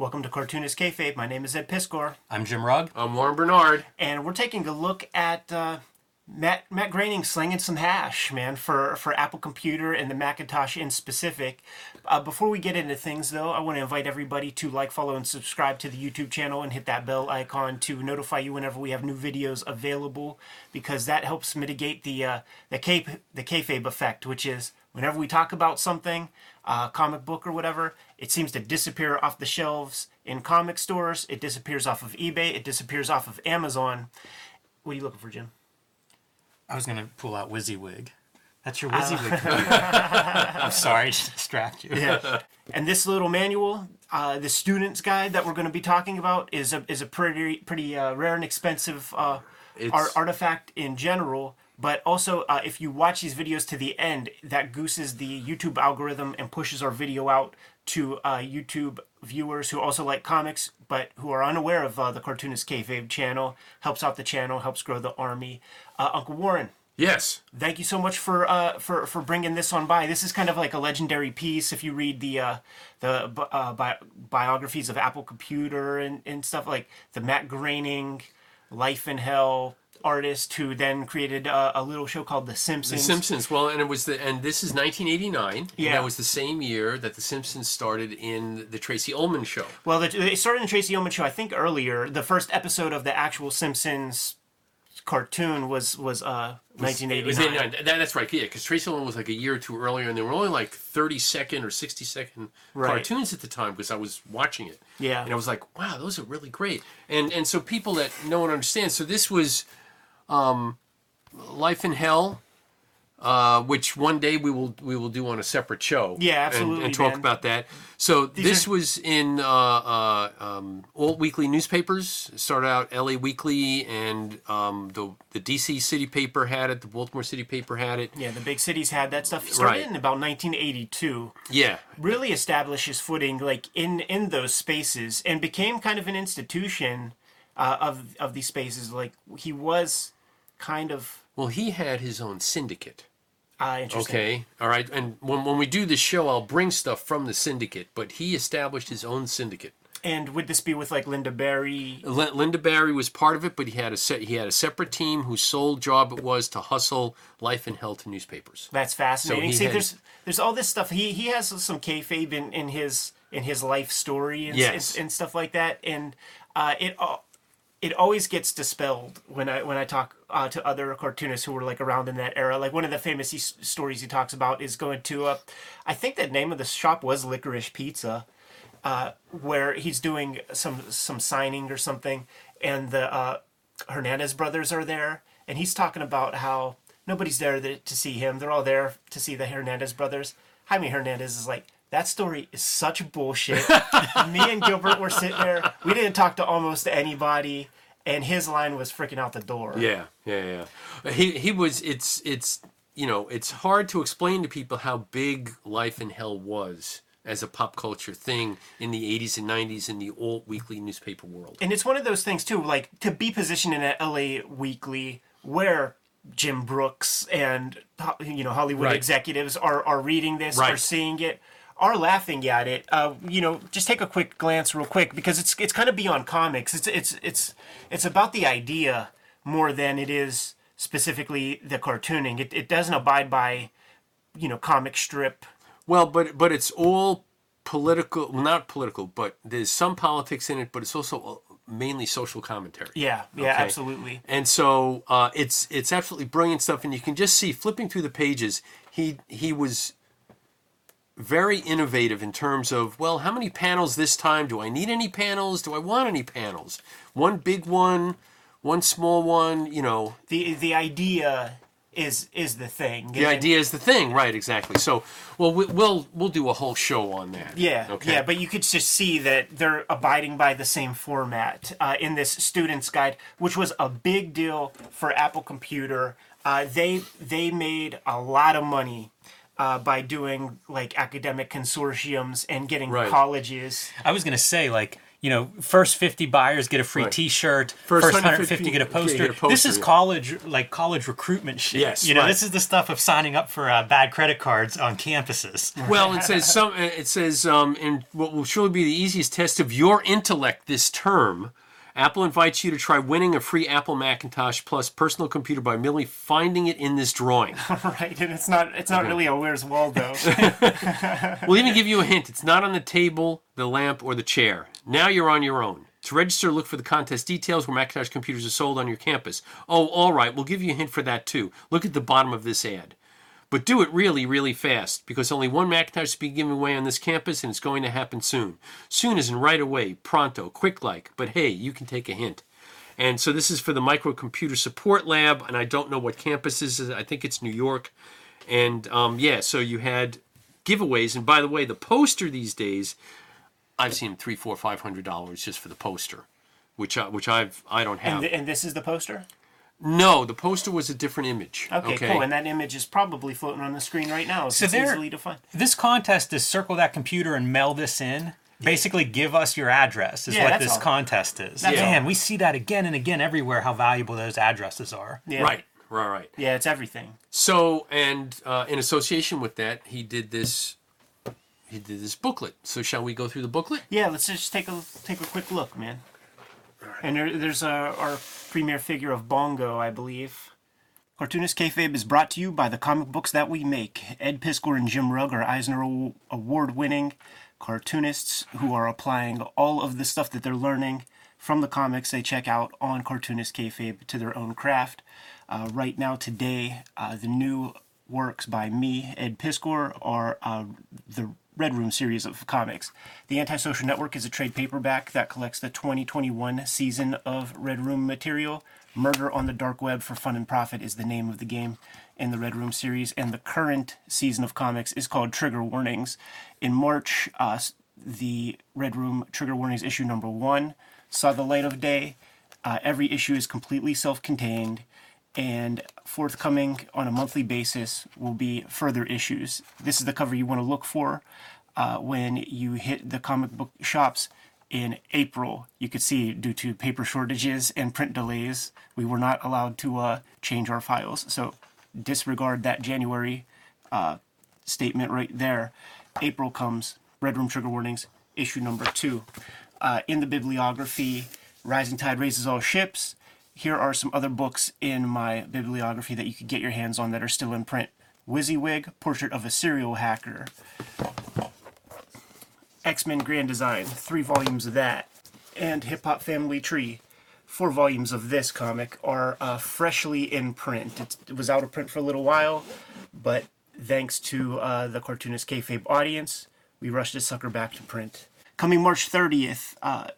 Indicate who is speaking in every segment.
Speaker 1: Welcome to Cartoonist Kayfabe. My name is Ed Piskor,
Speaker 2: I'm Jim Rugg.
Speaker 3: I'm Warren Bernard.
Speaker 1: and we're taking a look at uh, Matt Matt Groening slinging some hash, man, for for Apple Computer and the Macintosh in specific. Uh, before we get into things, though, I want to invite everybody to like, follow, and subscribe to the YouTube channel and hit that bell icon to notify you whenever we have new videos available, because that helps mitigate the uh, the K the kayfabe effect, which is whenever we talk about something, uh, comic book or whatever, it seems to disappear off the shelves in comic stores. It disappears off of eBay. It disappears off of Amazon. What are you looking for, Jim?
Speaker 2: I was gonna pull out Wizzywig. That's your Wizzywig. computer. I'm sorry to distract you.
Speaker 1: Yeah. and this little manual, uh, the student's guide that we're going to be talking about, is a is a pretty pretty uh, rare and expensive uh, art, artifact in general. But also, uh, if you watch these videos to the end, that gooses the YouTube algorithm and pushes our video out to uh, YouTube viewers who also like comics, but who are unaware of uh, the Cartoonist Kayfabe channel. Helps out the channel, helps grow the army. Uh, Uncle Warren,
Speaker 3: Yes.
Speaker 1: thank you so much for uh, for for bringing this on by. This is kind of like a legendary piece. If you read the uh, the uh, bi- biographies of Apple Computer and, and stuff like the Matt Groening, Life in Hell artist who then created uh, a little show called The Simpsons.
Speaker 3: The
Speaker 1: Simpsons.
Speaker 3: Well, and it was the and this is 1989. And
Speaker 1: Yeah.
Speaker 3: that was the same year that the Simpsons started in the Tracey Ullman show.
Speaker 1: Well, the, they started in the Tracey Ullman show, I think earlier. The first episode of the actual Simpsons cartoon was was uh,
Speaker 3: It was
Speaker 1: 1989.
Speaker 3: 89. That, that's right. Yeah, because Tracey Ullman was like a year or two earlier, and there were only like 30 second or 60 second
Speaker 1: Right.
Speaker 3: cartoons at the time because I was watching it.
Speaker 1: Yeah.
Speaker 3: And I was like, wow, those are really great. And and so people that no one understands. So this was um, Life in Hell. Uh, which one day we will we will do on a separate show.
Speaker 1: Yeah,
Speaker 3: and-
Speaker 1: absolutely,
Speaker 3: and, talk
Speaker 1: man.
Speaker 3: about that. So this
Speaker 1: are-
Speaker 3: was in uh, uh, um, alt weekly newspapers. It started out L.A. Weekly, and um, the the D.C. City paper had it. The Baltimore City paper had it.
Speaker 1: Yeah, the big cities had that stuff. It started
Speaker 3: Right.
Speaker 1: in about 1982.
Speaker 3: Yeah,
Speaker 1: really established his footing like in in those spaces and became kind of an institution uh, of of these spaces like he was kind of
Speaker 3: well, he had his own syndicate.
Speaker 1: uh, interesting
Speaker 3: Okay, all right. And when when we do this show, I'll bring stuff from the syndicate. But he established his own syndicate.
Speaker 1: and would this be with like Lynda Barry
Speaker 3: Lin- Lynda Barry was part of it, but he had a set. He had a separate team whose sole job it was to hustle Life in Hell to newspapers.
Speaker 1: that's fascinating
Speaker 3: he
Speaker 1: see
Speaker 3: had-
Speaker 1: there's there's all this stuff he he has some kayfabe in in his in his life story and,
Speaker 3: Yes.
Speaker 1: and, and stuff like that and uh it all it always gets dispelled when I when I talk uh, to other cartoonists who were like around in that era. Like one of the famous he, stories he talks about is going to, uh, I think the name of the shop was Licorice Pizza, uh, where he's doing some some signing or something, and the uh, Hernandez brothers are there, and he's talking about how nobody's there to, to see him. They're all there to see the Hernandez brothers. Jaime Hernandez is like. That story is such bullshit. Me and Gilbert were sitting there. We didn't talk to almost anybody, and his line was freaking out the door.
Speaker 3: Yeah, yeah, yeah. He he was. It's it's you know it's hard to explain to people how big life in hell was as a pop culture thing in the 80s and 90s in the alt weekly newspaper world.
Speaker 1: and it's one of those things too like to be positioned in an la weekly where jim brooks and you know hollywood
Speaker 3: Right.
Speaker 1: executives are, are reading this are
Speaker 3: Right.
Speaker 1: seeing it are laughing at it uh, you know just take a quick glance real quick because it's it's kind of beyond comics it's it's it's it's about the idea more than it is specifically the cartooning it, it doesn't abide by you know comic strip
Speaker 3: Well, but but it's all political. Well, not political, but there's some politics in it. But it's also mainly social commentary.
Speaker 1: yeah yeah
Speaker 3: Okay.
Speaker 1: absolutely
Speaker 3: And so uh, it's it's absolutely brilliant stuff, and you can just see flipping through the pages. He he was very innovative in terms of well, how many panels this time? Do I need any panels? Do I want any panels? One big one, one small one. You know,
Speaker 1: the the idea is is the thing
Speaker 3: the idea is the thing, right? Exactly. So, well, we, we'll we'll do a whole show on that.
Speaker 1: Yeah,
Speaker 3: Okay.
Speaker 1: yeah, but you could just see that they're abiding by the same format uh, in this student's guide, which was a big deal for Apple Computer. Uh, they they made a lot of money uh, by doing like academic consortiums and getting
Speaker 3: Right.
Speaker 1: colleges.
Speaker 2: I was gonna say, like, you know, first 50 buyers get a free
Speaker 3: Right.
Speaker 2: T-shirt.
Speaker 3: First
Speaker 2: First,
Speaker 3: 150
Speaker 2: 150 get a
Speaker 3: get a
Speaker 2: poster.
Speaker 3: poster,
Speaker 2: This is
Speaker 3: yeah.
Speaker 2: college, like college recruitment shit.
Speaker 3: Yes,
Speaker 2: You know,
Speaker 3: right.
Speaker 2: this is the stuff of signing up for uh, bad credit cards on campuses.
Speaker 3: Well, it says some. It says um, in what will surely be the easiest test of your intellect this term. Apple invites you to try winning a free Apple Macintosh Plus personal computer by merely finding it in this drawing.
Speaker 1: right, and it's not it's not really a Where's Waldo.
Speaker 3: we'll even give you a hint. It's not on the table, the lamp, or the chair. Now you're on your own. To register, look for the contest details where Macintosh computers are sold on your campus. Oh, all right. We'll give you a hint for that too. Look at the bottom of this ad. But do it really, really fast because only one Macintosh is being given away on this campus and it's going to happen soon. Soon isn't right away, pronto, quick like. But hey, you can take a hint. And so this is for the Microcomputer Support Lab, and I don't know what campus this is. I think it's New York. And um, yeah, so you had giveaways. And by the way, the poster these days, I've seen three, four, five hundred dollars just for the poster, which I, which I've I don't have.
Speaker 1: and, th- and this is the poster.
Speaker 3: No, the poster was a different image.
Speaker 1: Okay, cool. And that image is probably floating on the screen right now. So
Speaker 2: So
Speaker 1: it's
Speaker 2: there-
Speaker 1: easily to find.
Speaker 2: This contest is circle that computer and mail this in. Basically, give us your address is
Speaker 1: Yeah,
Speaker 2: what this
Speaker 1: all.
Speaker 2: contest is.
Speaker 1: That's
Speaker 2: Man,
Speaker 1: all.
Speaker 2: we see that again and again everywhere. How valuable those addresses are.
Speaker 1: Yeah.
Speaker 3: Right, right, right.
Speaker 1: Yeah, it's everything.
Speaker 3: So, and uh, in association with that, he did this. He did this booklet. So, shall we go through the booklet?
Speaker 1: Yeah, let's just take a take a quick look, man. And there, there's a, our premier figure of Bongo, I believe. Cartoonist Kayfabe is brought to you by the comic books that we make. Ed Piskor and Jim Rugg are Eisner Award winning cartoonists who are applying all of the stuff that they're learning from the comics they check out on Cartoonist Kayfabe to their own craft. Uh, right now, today, uh, the new works by me, Ed Piskor, are uh, the Red Room series of comics. The Antisocial Network is a trade paperback that collects the 2021 season of Red Room material. Murder on the Dark Web for Fun and Profit is the name of the game in the Red Room series, and the current season of comics is called Trigger Warnings. In March, uh, the Red Room Trigger Warnings issue number one saw the light of day. Uh, every issue is completely self contained, and forthcoming on a monthly basis will be further issues. This is the cover you want to look for uh, when you hit the comic book shops in April. You could see, due to paper shortages and print delays, we were not allowed to uh, change our files. So disregard that January uh, statement right there. April comes, Red Room Trigger Warnings, issue number two. Uh, in the bibliography, Rising Tide Raises All Ships. Here are some other books in my bibliography that you could get your hands on that are still in print. Wizzywig, Portrait of a Serial Hacker. X Men Grand Design, three volumes of that. And Hip Hop Family Tree, four volumes of this comic are uh, freshly in print. It's, it was out of print for a little while, but thanks to uh, the cartoonist kayfabe audience, we rushed this sucker back to print. Coming March 30th, uh,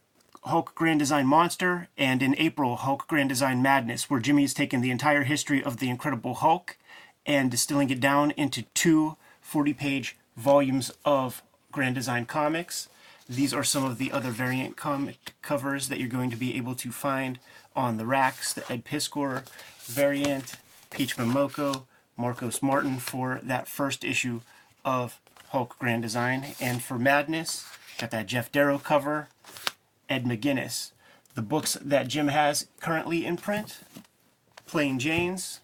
Speaker 1: Hulk Grand Design Monster, and in April, Hulk Grand Design Madness, where Jimmy has taken the entire history of the Incredible Hulk and distilling it down into two 40 page volumes of Grand Design comics. These are some of the other variant comic covers that you're going to be able to find on the racks. The Ed Piskor variant, Peach Momoko, Marcos Martin for that first issue of Hulk Grand Design. And for Madness, got that Geof Darrow cover, Ed McGuinness. The books that Jim has currently in print Plain Janes,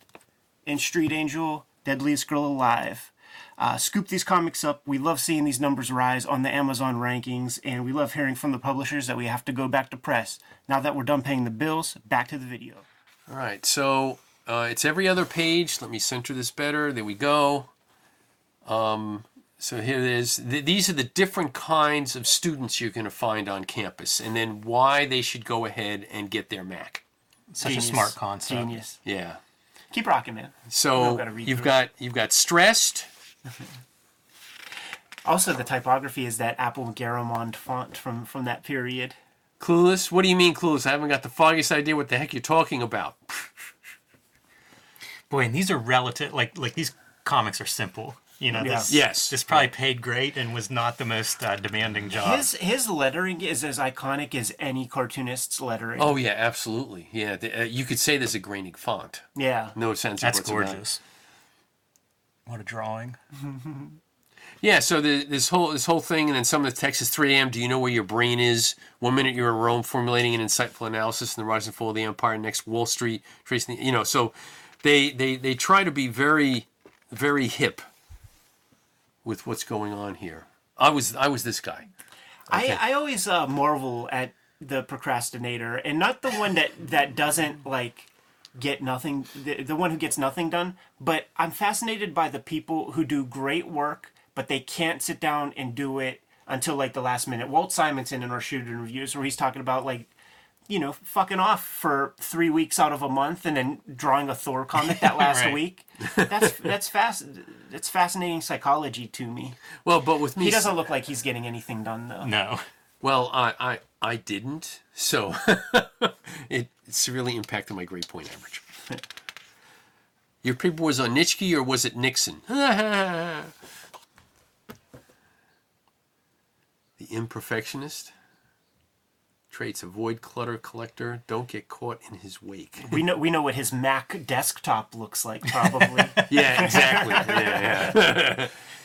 Speaker 1: and Street Angel, Deadliest Girl Alive. Uh, scoop these comics up. We love seeing these numbers rise on the Amazon rankings, and we love hearing from the publishers that we have to go back to press. Now that we're done paying the bills, back to the video.
Speaker 3: All right, so uh, it's every other page. Let me center this better. There we go. Um, so here it is. Th- these are the different kinds of students you're going to find on campus, and then why they should go ahead and get their Mac.
Speaker 2: Such
Speaker 1: Genius.
Speaker 2: a smart concept.
Speaker 1: Genius.
Speaker 3: Yeah.
Speaker 1: Keep rocking, man.
Speaker 3: So
Speaker 1: We've gotta read
Speaker 3: you've got you've got stressed.
Speaker 1: Also, the typography is that Apple Garamond font from, from that period.
Speaker 3: Clueless? What do you mean clueless? I haven't got the foggiest idea what the heck you're talking about.
Speaker 2: Boy, and these are relative. Like like these comics are simple. You know,
Speaker 1: Yeah.
Speaker 2: this,
Speaker 3: Yes.
Speaker 2: this probably paid great and was not the most uh, demanding job.
Speaker 1: His his lettering is as iconic as any cartoonist's lettering.
Speaker 3: Oh yeah, absolutely. Yeah, the, uh, you could say there's a Groening font.
Speaker 1: yeah.
Speaker 3: No sense.
Speaker 2: That's
Speaker 3: whatsoever.
Speaker 2: gorgeous. What a drawing.
Speaker 3: Yeah, so the, this whole this whole thing, and then some of the text is 3 a.m. Do you know where your brain is? One minute you're in Rome formulating an insightful analysis in the rise and fall of the empire. Next, Wall Street tracing. The, you know, so they they they try to be very very hip with what's going on here. I was I was this guy. Okay.
Speaker 1: I, I always uh, marvel at the procrastinator and not the one that that doesn't like get nothing the, the one who gets nothing done but i'm fascinated by the people who do great work but they can't sit down and do it until like the last minute walt simonson in our shooting reviews where he's talking about like you know fucking off for three weeks out of a month and then drawing a thor comic that last
Speaker 2: Right.
Speaker 1: week that's that's fast that's fascinating psychology to me
Speaker 3: Well, but with me,
Speaker 1: he doesn't look like he's getting anything done though
Speaker 2: No.
Speaker 3: Well, I I, I didn't, so it severely impacted my grade point average. Your paper was on Nietzsche or was it Nixon? the imperfectionist. Traits: avoid clutter, collector. Don't get caught in his wake.
Speaker 1: We know we know what his Mac desktop looks like, probably.
Speaker 3: Yeah, exactly. yeah, yeah.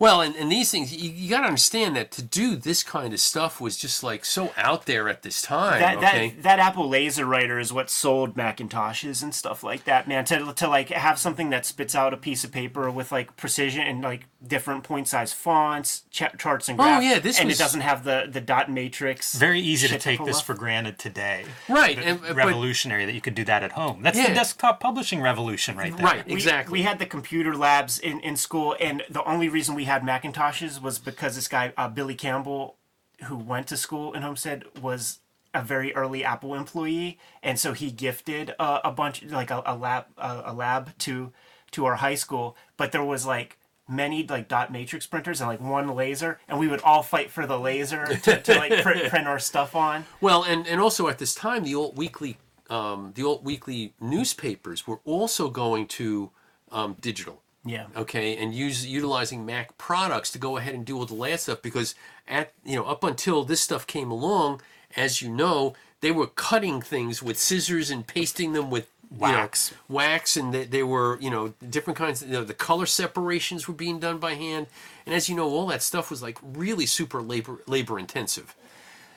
Speaker 3: well, and, and these things, you, you got to understand that to do this kind of stuff was just like so out there at this time.
Speaker 1: that
Speaker 3: okay.
Speaker 1: that that Apple Laser Writer is what sold Macintoshes and stuff like that, man. To to like have something that spits out a piece of paper with like precision and like different point size fonts, ch- charts and graphs.
Speaker 3: Oh,
Speaker 1: graphs.
Speaker 3: yeah, this
Speaker 1: and
Speaker 3: was-
Speaker 1: it doesn't have the the dot matrix.
Speaker 2: Very easy to take
Speaker 1: pull
Speaker 2: this
Speaker 1: up.
Speaker 2: for granted today.
Speaker 3: Right,
Speaker 2: But
Speaker 3: and- uh, but-
Speaker 2: revolutionary that you could do that at home. That's
Speaker 3: Yeah.
Speaker 2: the desktop publishing revolution right there.
Speaker 3: Right.
Speaker 1: We-
Speaker 3: Exactly.
Speaker 1: We, had the computer labs in, in school, and the only reason we had Macintoshes was because this guy, uh, Billy Campbell, who went to school in Homestead, was a very early Apple employee, and so he gifted uh, a bunch, like a, a lab, uh, a lab to to our high school. But there was like many like dot matrix printers and like one laser, and we would all fight for the laser to, to like print, print our stuff on.
Speaker 3: Well, and, and also at this time, the alt weekly, um, the alt weekly newspapers were also going to um, digital.
Speaker 1: Yeah.
Speaker 3: Okay, and use utilizing Mac products to go ahead and do all the last stuff because at you know up until this stuff came along, as you know, they were cutting things with scissors and pasting them with you know,
Speaker 2: Wax.
Speaker 3: wax, and they, they were you know different kinds. You know, the color separations were being done by hand, and as you know, all that stuff was like really super labor labor intensive.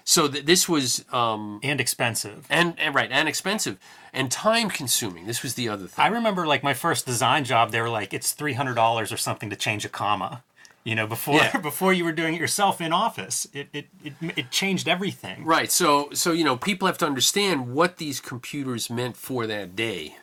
Speaker 3: So th- this was um,
Speaker 2: And expensive.
Speaker 3: and, and right and expensive and time consuming. This was the other thing.
Speaker 2: I remember like my first design job, they were like, it's three hundred dollars or something to change a comma. You know, before
Speaker 3: Yeah.
Speaker 2: before you were doing it yourself in office. It it, it, it changed everything.
Speaker 3: Right. So so you know people have to understand what these computers meant for that day.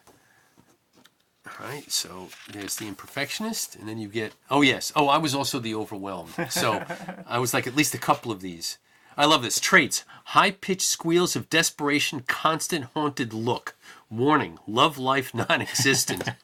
Speaker 3: All right. So there's the imperfectionist, and then you get oh yes oh I was also the overwhelmed. So I was like at least a couple of these. I love this traits: high pitched squeals of desperation, constant haunted look. Warning: love life non-existent.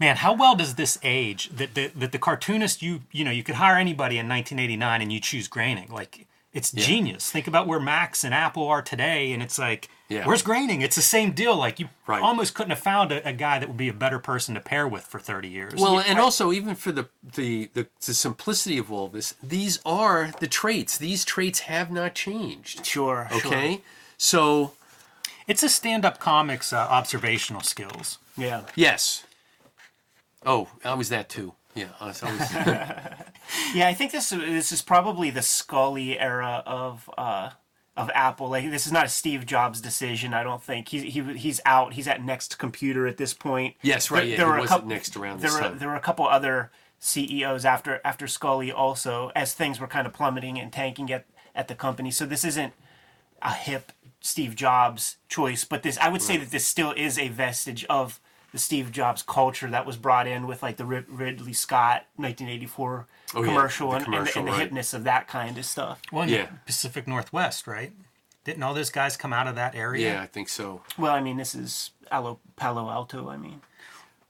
Speaker 2: Man, how well does this age? That the, that the cartoonist you you know you could hire anybody in 1989 and you choose Groening. Like it's genius. Think about where Macs and Apple are today, and it's like,
Speaker 3: Yeah.
Speaker 2: where's Groening? It's the same deal. Like you
Speaker 3: Right.
Speaker 2: almost couldn't have found a, a guy that would be a better person to pair with for 30 years.
Speaker 3: Well, and also even for the, the the the simplicity of all this, these are the traits. These traits have not changed.
Speaker 1: Sure. sure.
Speaker 3: Okay, so
Speaker 2: it's a stand-up comics uh, observational skills.
Speaker 1: Yeah.
Speaker 3: yes. Oh, I was that too. Yeah, I was, I was,
Speaker 1: Yeah, I think this this is probably the Sculley era of uh, of Apple. Like this is not a Steve Jobs decision. I don't think he's he, he's out. He's at Next Computer at this point.
Speaker 3: Yes, right, yeah, he
Speaker 1: were a
Speaker 3: was Next around
Speaker 1: there were there were a couple other CEOs after after Sculley also as things were kind of plummeting and tanking at at the company. So this isn't a hip Steve Jobs choice, but this I would say that this still is a vestige of the Steve Jobs culture that was brought in with like the Rid- Ridley Scott 1984
Speaker 3: Oh, yeah,
Speaker 1: commercial,
Speaker 3: the
Speaker 1: and, and,
Speaker 3: commercial,
Speaker 1: and the
Speaker 3: right.
Speaker 1: hipness of that kind of stuff.
Speaker 2: Well,
Speaker 3: Yeah.
Speaker 2: yeah. Pacific Northwest, right? Didn't all those guys come out of that area?
Speaker 3: yeah, I think so.
Speaker 1: Well, I mean, this is Alo, Palo Alto. I mean,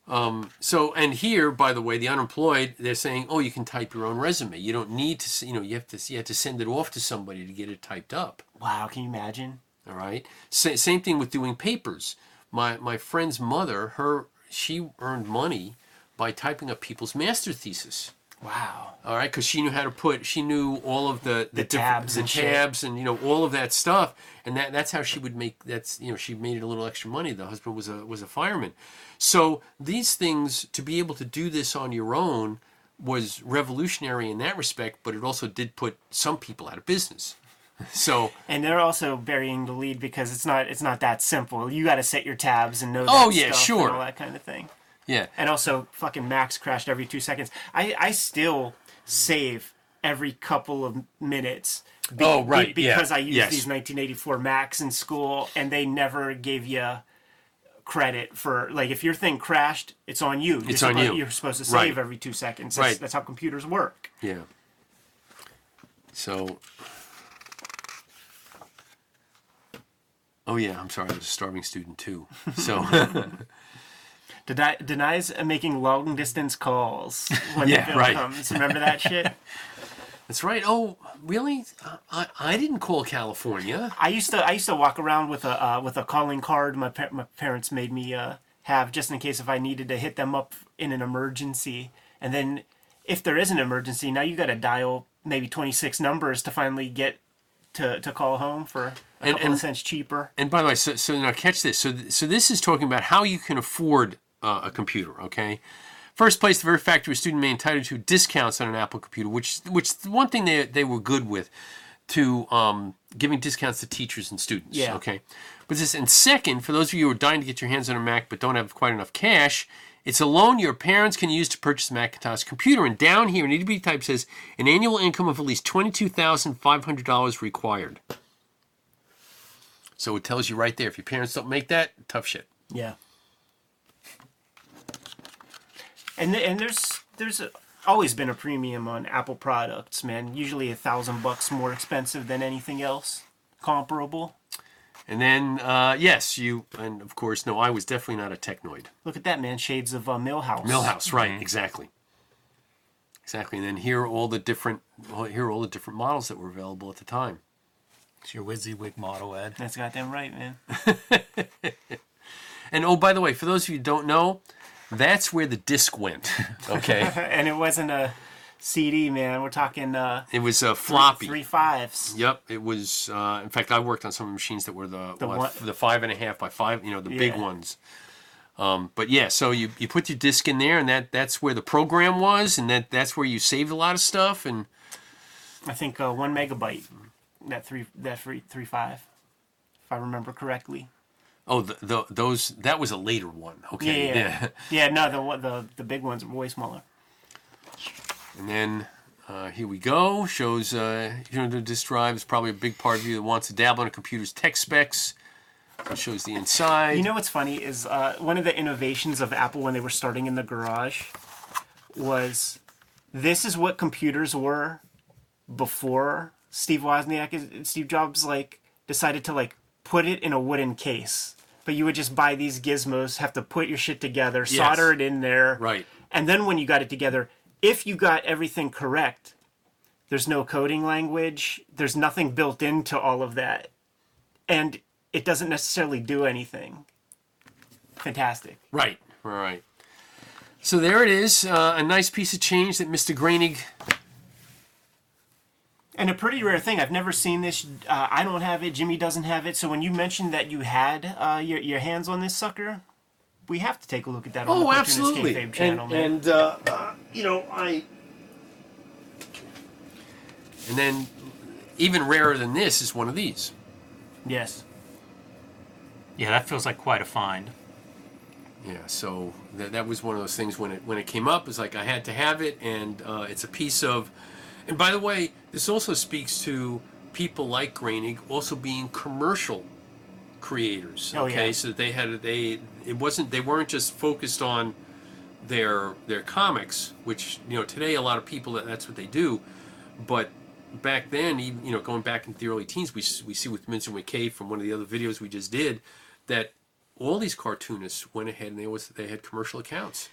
Speaker 1: um,
Speaker 3: So, and here, by the way, the unemployed, they're saying, oh, you can type your own resume. You don't need to, you know, you have to, you have to send it off to somebody to get it typed up.
Speaker 1: wow, can you imagine?
Speaker 3: All right. Sa- same thing with doing papers. My my friend's mother, her she earned money by typing up people's master thesis.
Speaker 1: Wow.
Speaker 3: All right, because she knew how to put, she knew all of the the,
Speaker 1: The tabs and
Speaker 3: tabs, and you know all of that stuff, and that that's how she would make. That's you know she made it a little extra money. The husband was a was a fireman, so these things to be able to do this on your own, was revolutionary in that respect, but it also did put some people out of business. So
Speaker 1: And they're also burying the lead because it's not it's not that simple. You got to set your tabs and know. Oh, that
Speaker 3: Oh, yeah,
Speaker 1: stuff
Speaker 3: sure.
Speaker 1: And all that kind of thing.
Speaker 3: yeah,
Speaker 1: And also, fucking Macs crashed every two seconds. I I still save every couple of minutes. be-
Speaker 3: Oh, right,
Speaker 1: be-
Speaker 3: yeah,
Speaker 1: because I used
Speaker 3: yes.
Speaker 1: these 1984 Macs in school, and they never gave you credit for like if your thing crashed, it's on you. You're
Speaker 3: It's on you.
Speaker 1: You're supposed to
Speaker 3: Right.
Speaker 1: save every two seconds. That's,
Speaker 3: Right.
Speaker 1: that's how computers work.
Speaker 3: yeah. So. Oh yeah, I'm sorry. I was a starving student too. So
Speaker 1: Deni- denies making long distance calls when
Speaker 3: Yeah,
Speaker 1: the bill
Speaker 3: right.
Speaker 1: comes. Remember that shit?
Speaker 3: that's right. Oh, really? Uh, I I didn't call California.
Speaker 1: I used to I used to walk around with a uh, with a calling card my pa- my parents made me uh, have just in case if I needed to hit them up in an emergency. And then if there is an emergency, now you got to dial maybe 26 numbers to finally get to, to call home for a
Speaker 3: And-
Speaker 1: couple
Speaker 3: and-
Speaker 1: cents cheaper.
Speaker 3: And by the way, so, so now catch this. So, so this is talking about how you can afford uh, a computer. Okay, first place, the very fact a student may entitled to discounts on an Apple computer, which which one thing they they were good with, to um, giving discounts to teachers and students.
Speaker 1: Yeah.
Speaker 3: Okay, but this and second, for those of you who are dying to get your hands on a Mac but don't have quite enough cash. It's a loan your parents can use to purchase a Macintosh computer. And down here, an EDB type says an annual income of at least $22,500 required. So it tells you right there if your parents don't make that, tough shit.
Speaker 1: Yeah. And th- and there's there's a, always been a premium on Apple products, man. Usually a thousand bucks more expensive than anything else comparable.
Speaker 3: And then, uh, yes, you, and of course, no, I was definitely not a technoid.
Speaker 1: Look at that, man. Shades of uh, Milhouse.
Speaker 3: Milhouse, right? Exactly. Exactly. And then here are all the different, well, here are all the different models that were available at the time.
Speaker 2: It's your WYSIWYG model, Ed.
Speaker 1: That's goddamn right, man.
Speaker 3: And oh, by the way, for those of you who don't know, that's where the disc went. Okay,
Speaker 1: and it wasn't a CD, man. We're talking uh,
Speaker 3: it was a floppy.
Speaker 1: three fives.
Speaker 3: Yep, it was. Uh, in fact, I worked on some of the machines that were the
Speaker 1: The
Speaker 3: what,
Speaker 1: one-
Speaker 3: the five and a half by five, you know, the big ones. Um, but yeah, so you, you put your disc in there, and that that's where the program was, and that that's where you saved a lot of stuff. And
Speaker 1: I think uh, one megabyte. That three that three three five, if I remember correctly.
Speaker 3: oh, the, the those that was a later one. Okay,
Speaker 1: yeah, yeah. yeah no, the one- the the big ones are way smaller.
Speaker 3: And then uh, here we go. Shows uh, you know the disk drive is probably a big part of you that wants to dabble in a computer's tech specs. It shows the inside.
Speaker 1: You know what's funny is uh, one of the innovations of Apple when they were starting in the garage was this is what computers were before Steve Wozniak and Steve Jobs like decided to like put it in a wooden case. But you would just buy these gizmos, have to put your shit together, solder it in there,
Speaker 3: Right.
Speaker 1: And then when you got it together, if you got everything correct, there's no coding language, there's nothing built into all of that, and it doesn't necessarily do anything. Fantastic.
Speaker 3: Right, right. So there it is, uh, a nice piece of change that Mr. Groening.
Speaker 1: And a pretty rare thing. I've never seen this. Uh, I don't have it. Jimmy doesn't have it. So when you mentioned that you had uh, your your hands on this sucker, we have to take a look at that on the
Speaker 3: Oh,
Speaker 1: Cartoonist
Speaker 3: absolutely.
Speaker 1: Kayfabe channel,
Speaker 3: and
Speaker 1: man.
Speaker 3: and uh, uh, you know, I. And then, even rarer than this is one of these.
Speaker 1: yes.
Speaker 2: Yeah, that feels like quite a find.
Speaker 3: Yeah, so that, that was one of those things when it when it came up. It's like I had to have it, and uh, it's a piece of. And by the way, this also speaks to people like Groening also being commercial creators.
Speaker 1: Oh,
Speaker 3: okay,
Speaker 1: yeah.
Speaker 3: so they had they it wasn't they weren't just focused on their their comics, which you know today a lot of people that, that's what they do, but back then, even you know going back into the early teens, we we see with Winsor McCay from one of the other videos we just did that all these cartoonists went ahead and they was they had commercial accounts.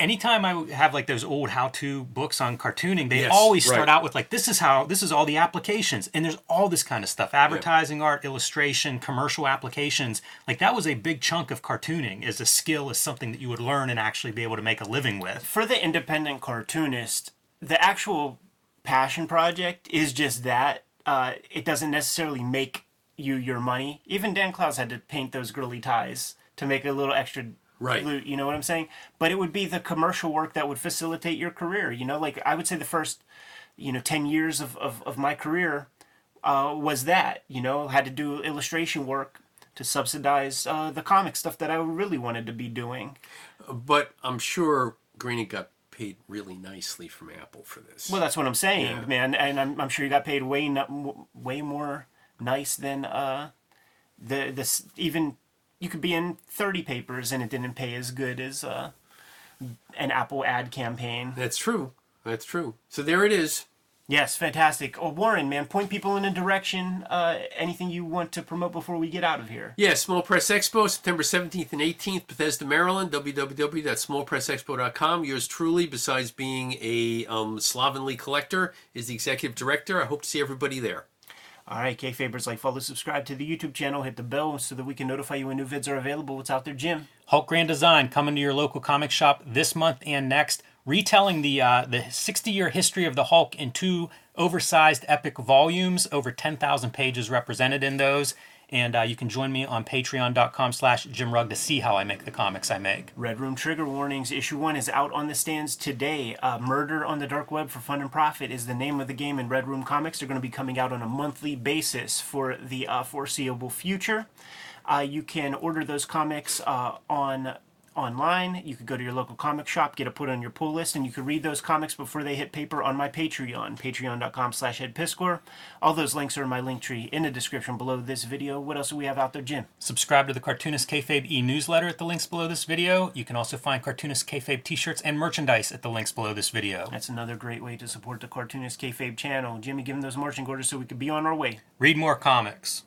Speaker 2: Anytime I have like those old how-to books on cartooning, they
Speaker 3: Yes,
Speaker 2: always start
Speaker 3: right.
Speaker 2: out with like, "This is how, this is all the applications," and there's all this kind of stuff: advertising, art, illustration, commercial applications. Like that was a big chunk of cartooning as a skill, as something that you would learn and actually be able to make a living with.
Speaker 1: For the independent cartoonist, the actual passion project is just that. Uh, it doesn't necessarily make you your money. Even Dan Clowes had to paint those girly ties to make a little extra
Speaker 3: Right.
Speaker 1: loot, You know what I'm saying? But it would be the commercial work that would facilitate your career. You know, like I would say the first, you know, ten years of of, of my career uh, was that. You know, had to do illustration work to subsidize uh, the comic stuff that I really wanted to be doing.
Speaker 3: But I'm sure Groening got paid really nicely from Apple for this.
Speaker 1: Well, that's what I'm saying,
Speaker 3: Yeah.
Speaker 1: man. And I'm, I'm sure you got paid way way more nice than uh, the this even you could be in 30 papers and it didn't pay as good as uh, an Apple ad campaign.
Speaker 3: That's true. That's true. So there it is.
Speaker 1: Yes, fantastic. Oh, Warren, man, point people in a direction. Uh, anything you want to promote before we get out of here?
Speaker 3: Yeah, Small Press Expo, September 17th and 18th, Bethesda, Maryland, www.smallpressexpo.com. Yours truly, besides being a um, slovenly collector, is the executive director. I hope to see everybody there.
Speaker 1: All right, K-Fabers, like, follow, subscribe to the YouTube channel, hit the bell so that we can notify you when new vids are available. What's out there, Jim?
Speaker 2: Hulk Grand Design coming to your local comic shop this month and next, retelling the uh, the 60 year history of the Hulk in two oversized epic volumes, over 10,000 pages represented in those. And uh, you can join me on patreon.com slash Jim Rugg to see how I make the comics I make.
Speaker 1: Red Room Trigger Warnings issue one is out on the stands today. Uh, Murder on the Dark Web for Fun and Profit is the name of the game in Red Room Comics. They're going to be coming out on a monthly basis for the uh, foreseeable future. Uh, you can order those comics uh, on online. You could go to your local comic shop, get it put on your pull list, and you can read those comics before they hit paper on my Patreon, patreon.com slash edpiskor. All those links are in my link tree in the description below this video. What else do we have out there, Jim?
Speaker 2: Subscribe to the Cartoonist Kayfabe e-newsletter at the links below this video. You can also find Cartoonist Kayfabe t-shirts and merchandise at the links below this video.
Speaker 1: That's another great way to support the Cartoonist Kayfabe channel. Jimmy, give him those marching orders so we could be on our way.
Speaker 2: Read more comics.